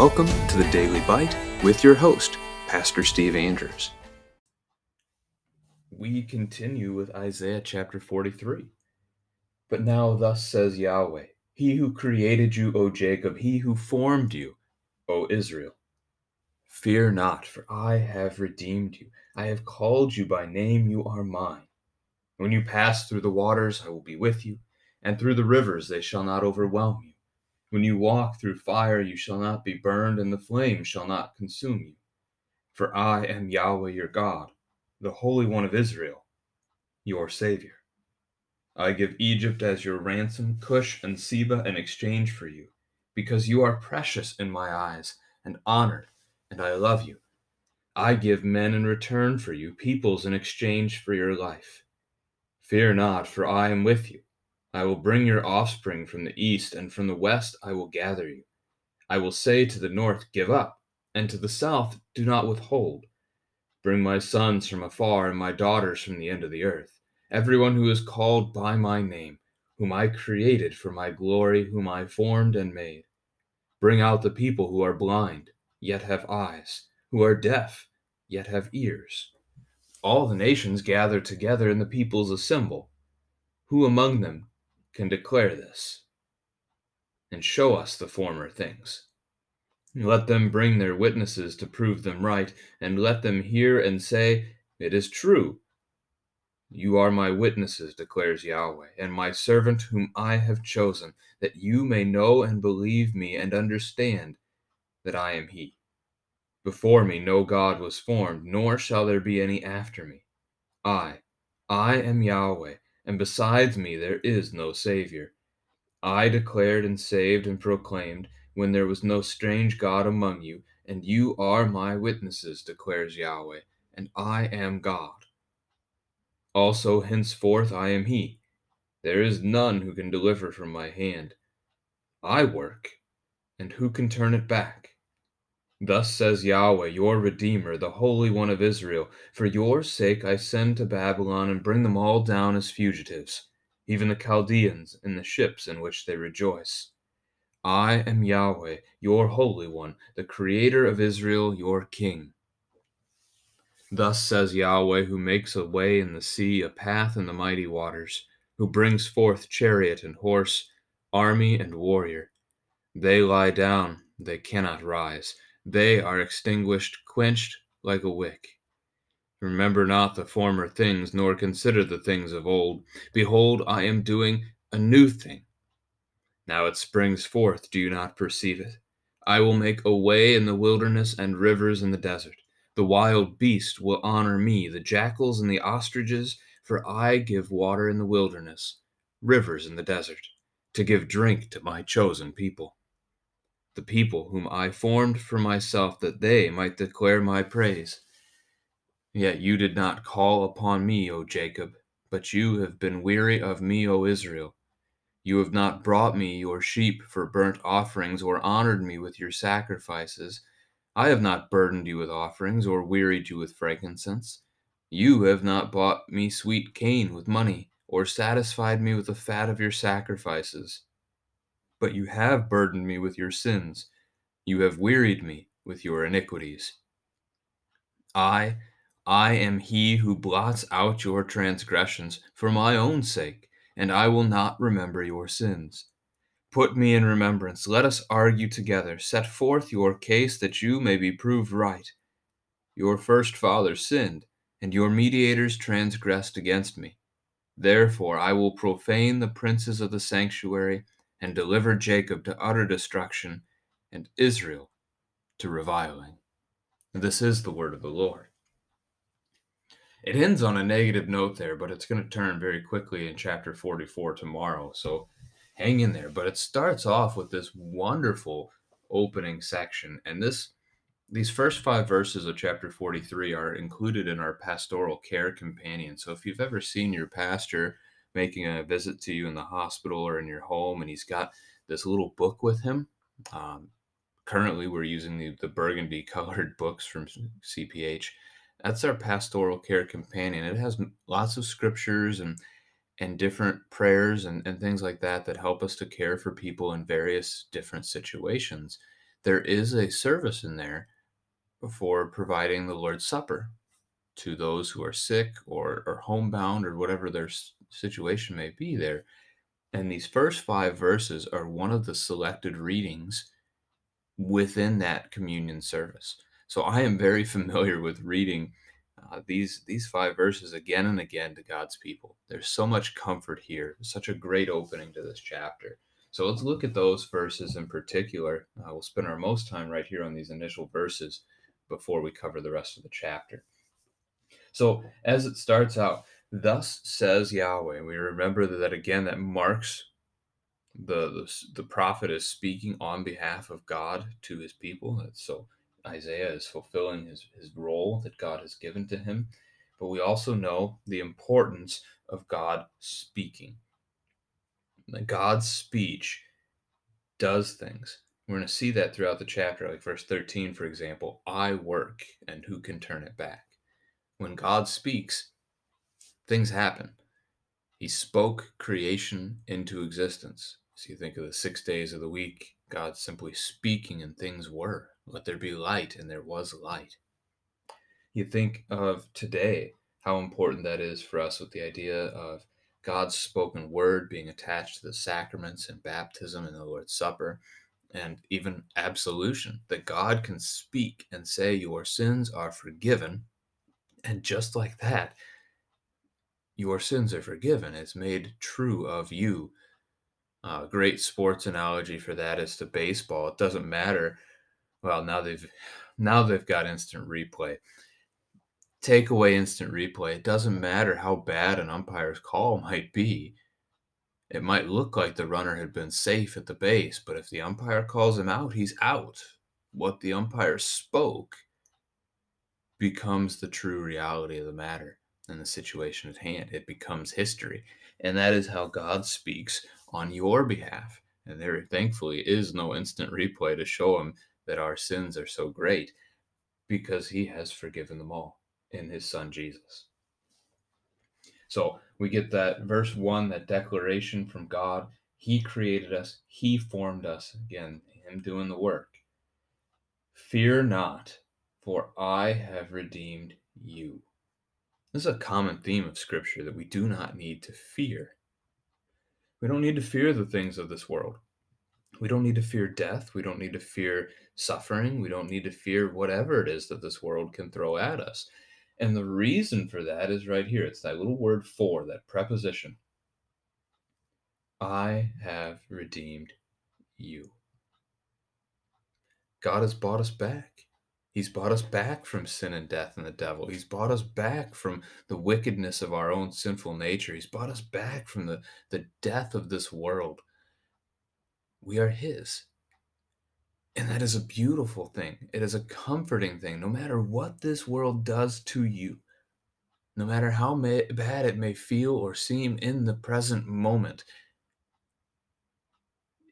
welcome to the Daily Bite with your host, Pastor Steve Andrews. We continue with Isaiah chapter 43. But now, thus says Yahweh, He who created you, O Jacob, He who formed you, O Israel. Fear not, for I have redeemed you. I have called you by name, you are mine. When you pass through the waters, I will be with you, and through the rivers, they shall not overwhelm you. When you walk through fire, you shall not be burned, and the flame shall not consume you. For I am Yahweh your God, the Holy One of Israel, your Savior. I give Egypt as your ransom, Cush and Seba in exchange for you, because you are precious in my eyes, and honored, and I love you. I give men in return for you, peoples in exchange for your life. Fear not, for I am with you. I will bring your offspring from the east, and from the west I will gather you. I will say to the north, Give up, and to the south, Do not withhold. Bring my sons from afar, and my daughters from the end of the earth, everyone who is called by my name, whom I created for my glory, whom I formed and made. Bring out the people who are blind, yet have eyes, who are deaf, yet have ears. All the nations gather together, and the peoples assemble. Who among them can declare this and show us the former things. Let them bring their witnesses to prove them right, and let them hear and say, It is true. You are my witnesses, declares Yahweh, and my servant whom I have chosen, that you may know and believe me and understand that I am He. Before me no God was formed, nor shall there be any after me. I, I am Yahweh and besides me there is no Savior. I declared and saved and proclaimed when there was no strange God among you, and you are my witnesses, declares Yahweh, and I am God. Also, henceforth I am He. There is none who can deliver from my hand. I work, and who can turn it back? Thus says Yahweh, your Redeemer, the Holy One of Israel For your sake I send to Babylon and bring them all down as fugitives, even the Chaldeans and the ships in which they rejoice. I am Yahweh, your Holy One, the Creator of Israel, your King. Thus says Yahweh, who makes a way in the sea, a path in the mighty waters, who brings forth chariot and horse, army and warrior. They lie down, they cannot rise they are extinguished, quenched like a wick. Remember not the former things, nor consider the things of old. Behold, I am doing a new thing. Now it springs forth, do you not perceive it? I will make a way in the wilderness and rivers in the desert. The wild beast will honor me, the jackals and the ostriches, for I give water in the wilderness, rivers in the desert, to give drink to my chosen people the people whom I formed for myself, that they might declare my praise. Yet you did not call upon me, O Jacob, but you have been weary of me, O Israel. You have not brought me your sheep for burnt offerings, or honored me with your sacrifices. I have not burdened you with offerings, or wearied you with frankincense. You have not bought me sweet cane with money, or satisfied me with the fat of your sacrifices but you have burdened me with your sins. You have wearied me with your iniquities. I, I am he who blots out your transgressions for my own sake, and I will not remember your sins. Put me in remembrance, let us argue together, set forth your case that you may be proved right. Your first father sinned, and your mediators transgressed against me. Therefore I will profane the princes of the sanctuary and deliver Jacob to utter destruction and Israel to reviling. This is the word of the Lord. It ends on a negative note there, but it's going to turn very quickly in chapter 44 tomorrow. So hang in there. But it starts off with this wonderful opening section. And this these first five verses of chapter 43 are included in our pastoral care companion. So if you've ever seen your pastor making a visit to you in the hospital or in your home, and he's got this little book with him. Um, currently, we're using the, the burgundy colored books from CPH. That's our pastoral care companion. It has lots of scriptures and and different prayers and, and things like that that help us to care for people in various different situations. there is a service in there for providing the Lord's Supper to those who are sick or, or homebound or whatever their situation may be there. And these first five verses are one of the selected readings within that communion service. So I am very familiar with reading uh, these these five verses again and again to God's people. There's so much comfort here. Such a great opening to this chapter. So let's look at those verses in particular. Uh, we'll spend our most time right here on these initial verses before we cover the rest of the chapter. So as it starts out, thus says Yahweh. and We remember that again. That marks the, the the prophet is speaking on behalf of God to his people. So Isaiah is fulfilling his, his role that God has given to him. But we also know the importance of God speaking. God's speech does things. We're going to see that throughout the chapter, like verse 13, for example. I work, and who can turn it back? When God speaks, things happen. He spoke creation into existence. So you think of the six days of the week, God simply speaking and things were. Let there be light, and there was light. You think of today, how important that is for us with the idea of God's spoken word being attached to the sacraments and baptism and the Lord's Supper, and even absolution, that God can speak and say, Your sins are forgiven. And just like that, your sins are forgiven. It's made true of you. Uh, great sports analogy for that is to baseball. It doesn't matter well, now they've now they've got instant replay. Take away instant replay. It doesn't matter how bad an umpire's call might be. It might look like the runner had been safe at the base, but if the umpire calls him out, he's out. What the umpire spoke becomes the true reality of the matter and the situation at hand. It becomes history. And that is how God speaks on your behalf. And there, thankfully, is no instant replay to show him that our sins are so great because he has forgiven them all in his son Jesus. So we get that verse 1, that declaration from God. He created us, He formed us. Again, Him doing the work. Fear not, for I have redeemed you. This is a common theme of Scripture that we do not need to fear. We don't need to fear the things of this world. We don't need to fear death. We don't need to fear suffering. We don't need to fear whatever it is that this world can throw at us. And the reason for that is right here. It's that little word for, that preposition. I have redeemed you. God has bought us back. He's bought us back from sin and death and the devil. He's bought us back from the wickedness of our own sinful nature. He's bought us back from the, the death of this world we are His. And that is a beautiful thing. It is a comforting thing. No matter what this world does to you, no matter how may, bad it may feel or seem in the present moment,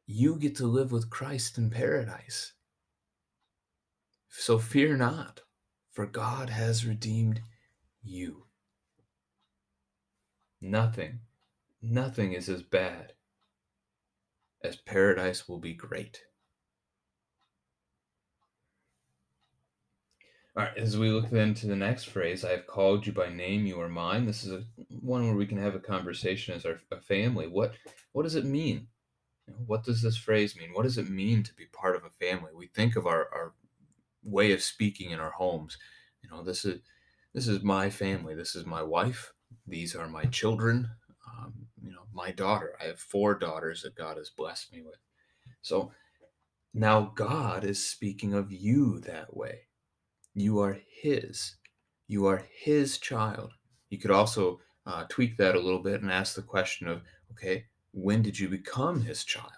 you get to live with Christ in paradise. So fear not, for God has redeemed you. Nothing, nothing is as bad as paradise will be great. All right, as we look then to the next phrase, I have called you by name, you are mine. This is a, one where we can have a conversation as our a family. What what does it mean? What does this phrase mean? What does it mean to be part of a family? We think of our, our way of speaking in our homes. You know, this is this is my family. This is my wife. These are my children um, you know, my daughter. I have four daughters that God has blessed me with. So now God is speaking of you that way. You are His. You are His child. You could also uh, tweak that a little bit and ask the question of, okay, when did you become His child?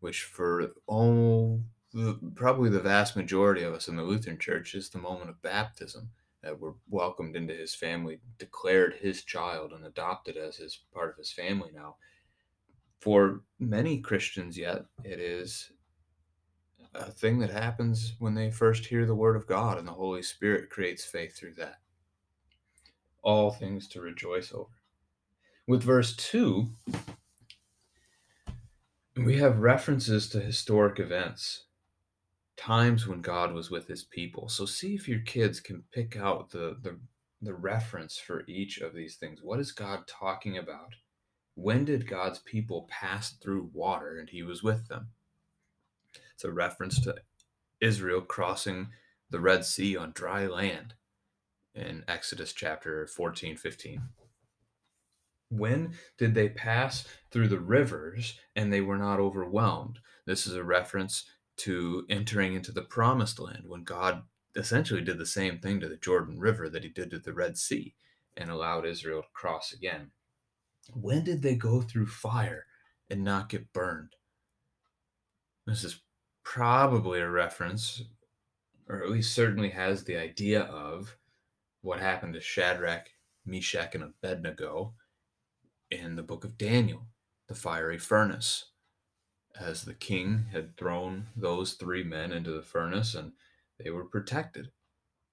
Which for all, the, probably the vast majority of us in the Lutheran Church is the moment of baptism that we're welcomed into his family, declared his child, and adopted as his part of his family now. For many Christians, yet, it is a thing that happens when they first hear the word of God, and the Holy Spirit creates faith through that. All things to rejoice over. With verse 2, we have references to historic events times when God was with his people. So see if your kids can pick out the the the reference for each of these things. What is God talking about? When did God's people pass through water and he was with them? It's a reference to Israel crossing the Red Sea on dry land in Exodus chapter 14, 15. When did they pass through the rivers and they were not overwhelmed? This is a reference to entering into the promised land when God essentially did the same thing to the Jordan River that he did to the Red Sea and allowed Israel to cross again. When did they go through fire and not get burned? This is probably a reference, or at least certainly has the idea of what happened to Shadrach, Meshach, and Abednego in the book of Daniel, the fiery furnace as the king had thrown those three men into the furnace and they were protected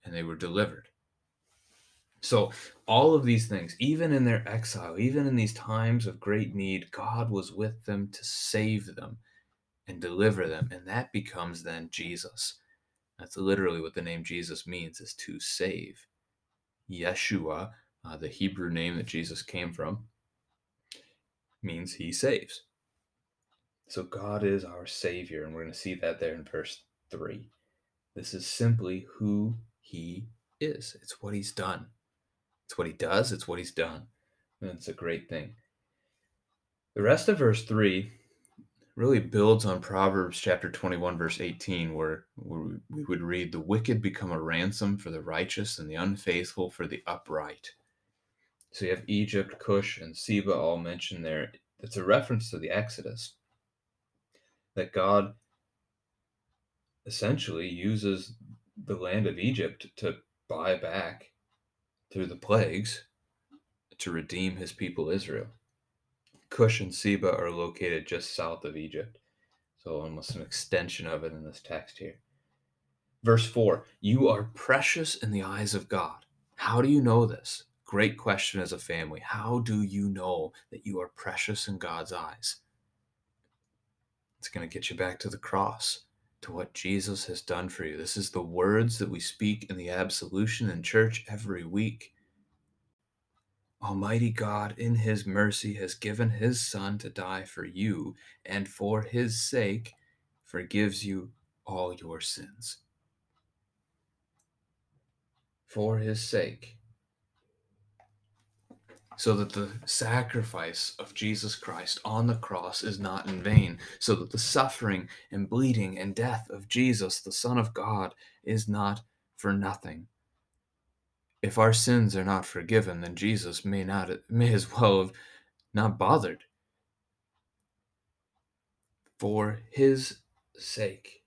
and they were delivered. So, all of these things, even in their exile, even in these times of great need, God was with them to save them and deliver them. And that becomes then Jesus. That's literally what the name Jesus means is to save. Yeshua, uh, the Hebrew name that Jesus came from, means he saves. So God is our Savior, and we're going to see that there in verse 3. This is simply who He is, it's what He's done. It's what He does, it's what He's done. And it's a great thing. The rest of verse 3 really builds on Proverbs chapter 21, verse 18, where, we would read, The wicked become a ransom for the righteous, and the unfaithful for the upright. So you have Egypt, Cush, and Seba all mentioned there. It's a reference to the Exodus that God essentially uses the land of Egypt to buy back through the plagues to redeem his people Israel. Cush and Seba are located just south of Egypt, so almost an extension of it in this text here. Verse 4 You are precious in the eyes of God. How do you know this? Great question as a family. How do you know that you are precious in God's eyes? It's going to get you back to the cross, to what Jesus has done for you. This is the words that we speak in the absolution in church every week. Almighty God, in His mercy, has given His Son to die for you, and for His sake forgives you all your sins. For His sake so that the sacrifice of Jesus Christ on the cross is not in vain, so that the suffering and bleeding and death of Jesus, the Son of God, is not for nothing. If our sins are not forgiven, then Jesus may not may as well have not bothered. For his sake,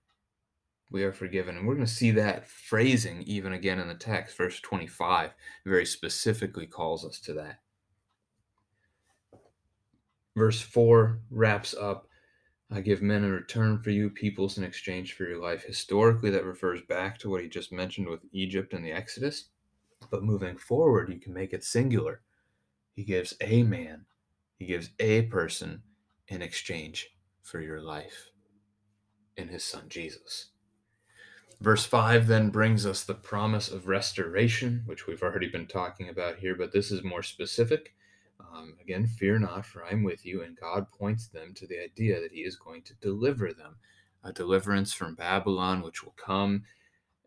we are forgiven. And we're going to see that phrasing even again in the text. Verse 25 very specifically calls us to that verse 4 wraps up I give men in return for you, peoples in exchange for your life. Historically, that refers back to what he just mentioned with Egypt and the Exodus. But moving forward, you can make it singular. He gives a man, he gives a person in exchange for your life in his son Jesus. Verse 5 then brings us the promise of restoration, which we've already been talking about here, but this is more specific. Um, again, fear not, for I am with you. And God points them to the idea that He is going to deliver them, a deliverance from Babylon, which will come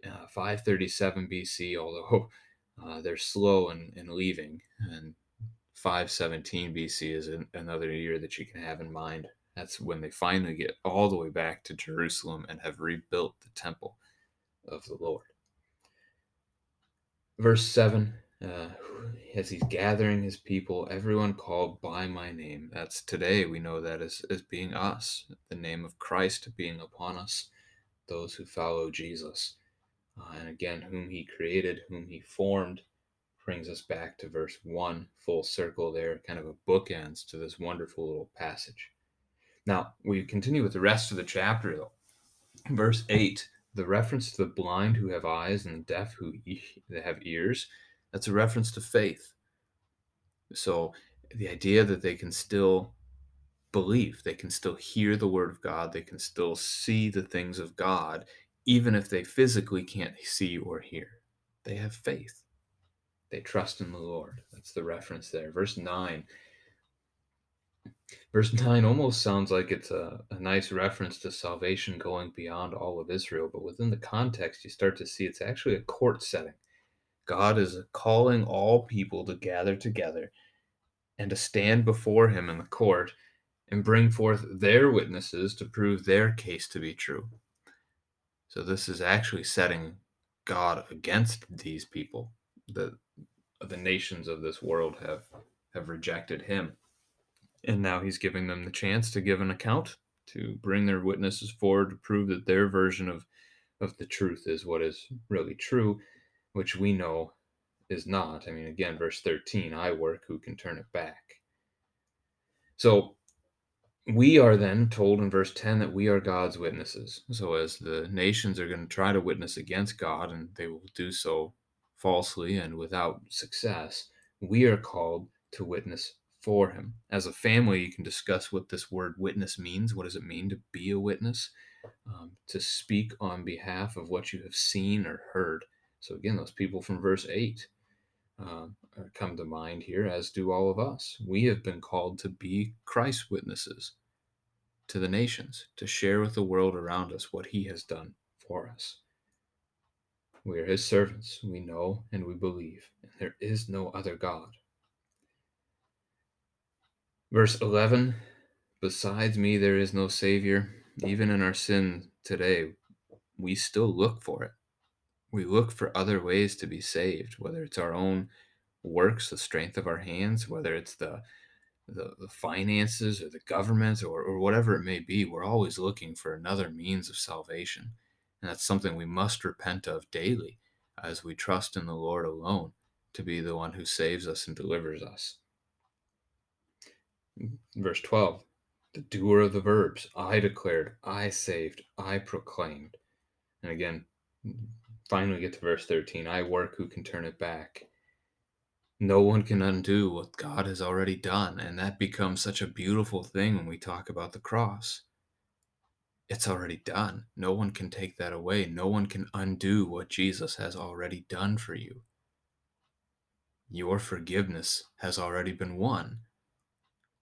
uh, 537 BC, although uh, they're slow in, in leaving. And 517 BC is an, another year that you can have in mind. That's when they finally get all the way back to Jerusalem and have rebuilt the temple of the Lord. Verse 7 uh, as he's gathering his people, everyone called by my name. That's today. We know that as, as being us, the name of Christ being upon us, those who follow Jesus. Uh, and again, whom he created, whom he formed, brings us back to verse 1, full circle there, kind of a bookends to this wonderful little passage. Now, we continue with the rest of the chapter, though. Verse 8, the reference to the blind who have eyes and the deaf who e- have ears that's a reference to faith. So the idea that they can still believe, they can still hear the word of God, they can still see the things of God, even if they physically can't see or hear. They have faith. They trust in the Lord. That's the reference there. Verse 9. Verse 9 almost sounds like it's a, a nice reference to salvation going beyond all of Israel, but within the context, you start to see it's actually a court setting. God is calling all people to gather together and to stand before him in the court and bring forth their witnesses to prove their case to be true. So this is actually setting God against these people. The the nations of this world have have rejected him. And now he's giving them the chance to give an account, to bring their witnesses forward to prove that their version of of the truth is what is really true, which we know is not. I mean, again, verse 13, I work, who can turn it back? So we are then told in verse 10 that we are God's witnesses. So, as the nations are going to try to witness against God, and they will do so falsely and without success, we are called to witness for Him. As a family, you can discuss what this word witness means. What does it mean to be a witness? Um, to speak on behalf of what you have seen or heard. So, again, those people from verse 8 uh, come to mind here, as do all of us. We have been called to be Christ's witnesses to the nations, to share with the world around us what he has done for us. We are his servants. We know and we believe, and there is no other God. Verse 11 Besides me, there is no Savior. Even in our sin today, we still look for it we look for other ways to be saved, whether it's our own works, the strength of our hands, whether it's the the, the finances or the government or, or whatever it may be, we're always looking for another means of salvation. And that's something we must repent of daily as we trust in the Lord alone to be the one who saves us and delivers us. Verse 12 The doer of the verbs, I declared, I saved, I proclaimed. And again, finally get to verse 13 I work, who can turn it back? No one can undo what God has already done. And that becomes such a beautiful thing when we talk about the cross. It's already done. No one can take that away. No one can undo what Jesus has already done for you. Your forgiveness has already been won.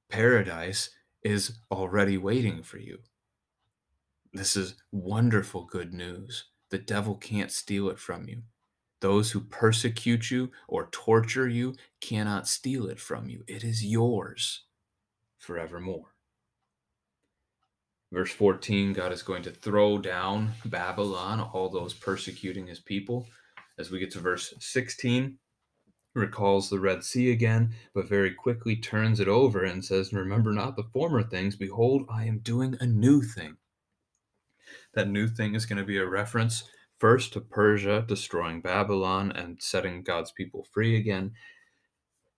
Paradise is already waiting for you. This is wonderful good news. The devil can't steal it from you. Those who persecute you or torture you cannot steal it from you. It is yours forevermore. Verse 14 God is going to throw down Babylon, all those persecuting his people. As we get to verse 16, recalls the Red Sea again, but very quickly turns it over and says, Remember not the former things. Behold, I am doing a new thing. That new thing is going to be a reference first to Persia destroying Babylon and setting God's people free again,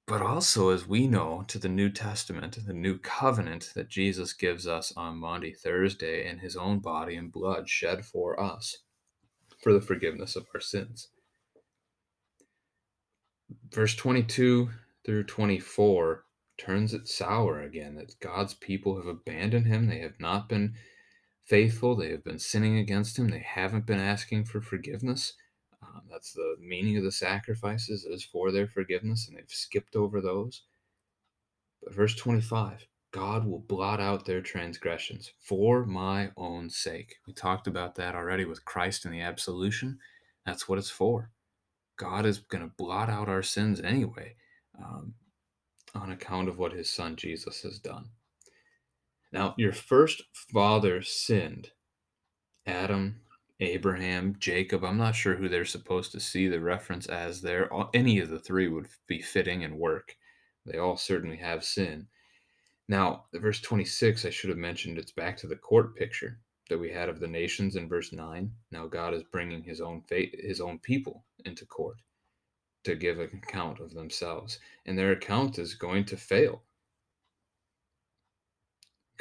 but also, as we know, to the New Testament, the new covenant that Jesus gives us on Maundy Thursday in his own body and blood shed for us for the forgiveness of our sins. Verse 22 through 24 turns it sour again that God's people have abandoned him. They have not been faithful. They have been sinning against him. They haven't been asking for forgiveness. Uh, that's the meaning of the sacrifices is for their forgiveness, and they've skipped over those. But verse 25 God will blot out their transgressions for my own sake. We talked about that already with Christ and the absolution. That's what it's for. God is going to blot out our sins anyway um, on account of what his son Jesus has done. Now, your first father sinned. Adam, Abraham, Jacob. I'm not sure who they're supposed to see the reference as there. Any of the three would be fitting and work. They all certainly have sin. Now, verse 26, I should have mentioned it's back to the court picture that we had of the nations in verse 9. Now God is bringing his own fate, his own people into court to give an account of themselves, and their account is going to fail.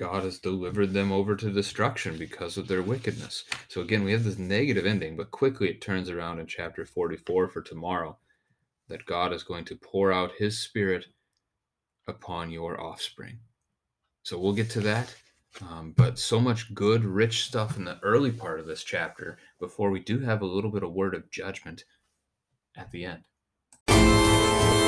God has delivered them over to destruction because of their wickedness. So again, we have this negative ending, but quickly it turns around in chapter 44 for tomorrow that God is going to pour out his spirit upon your offspring. So we'll get to that Um, but so much good, rich stuff in the early part of this chapter before we do have a little bit of word of judgment at the end.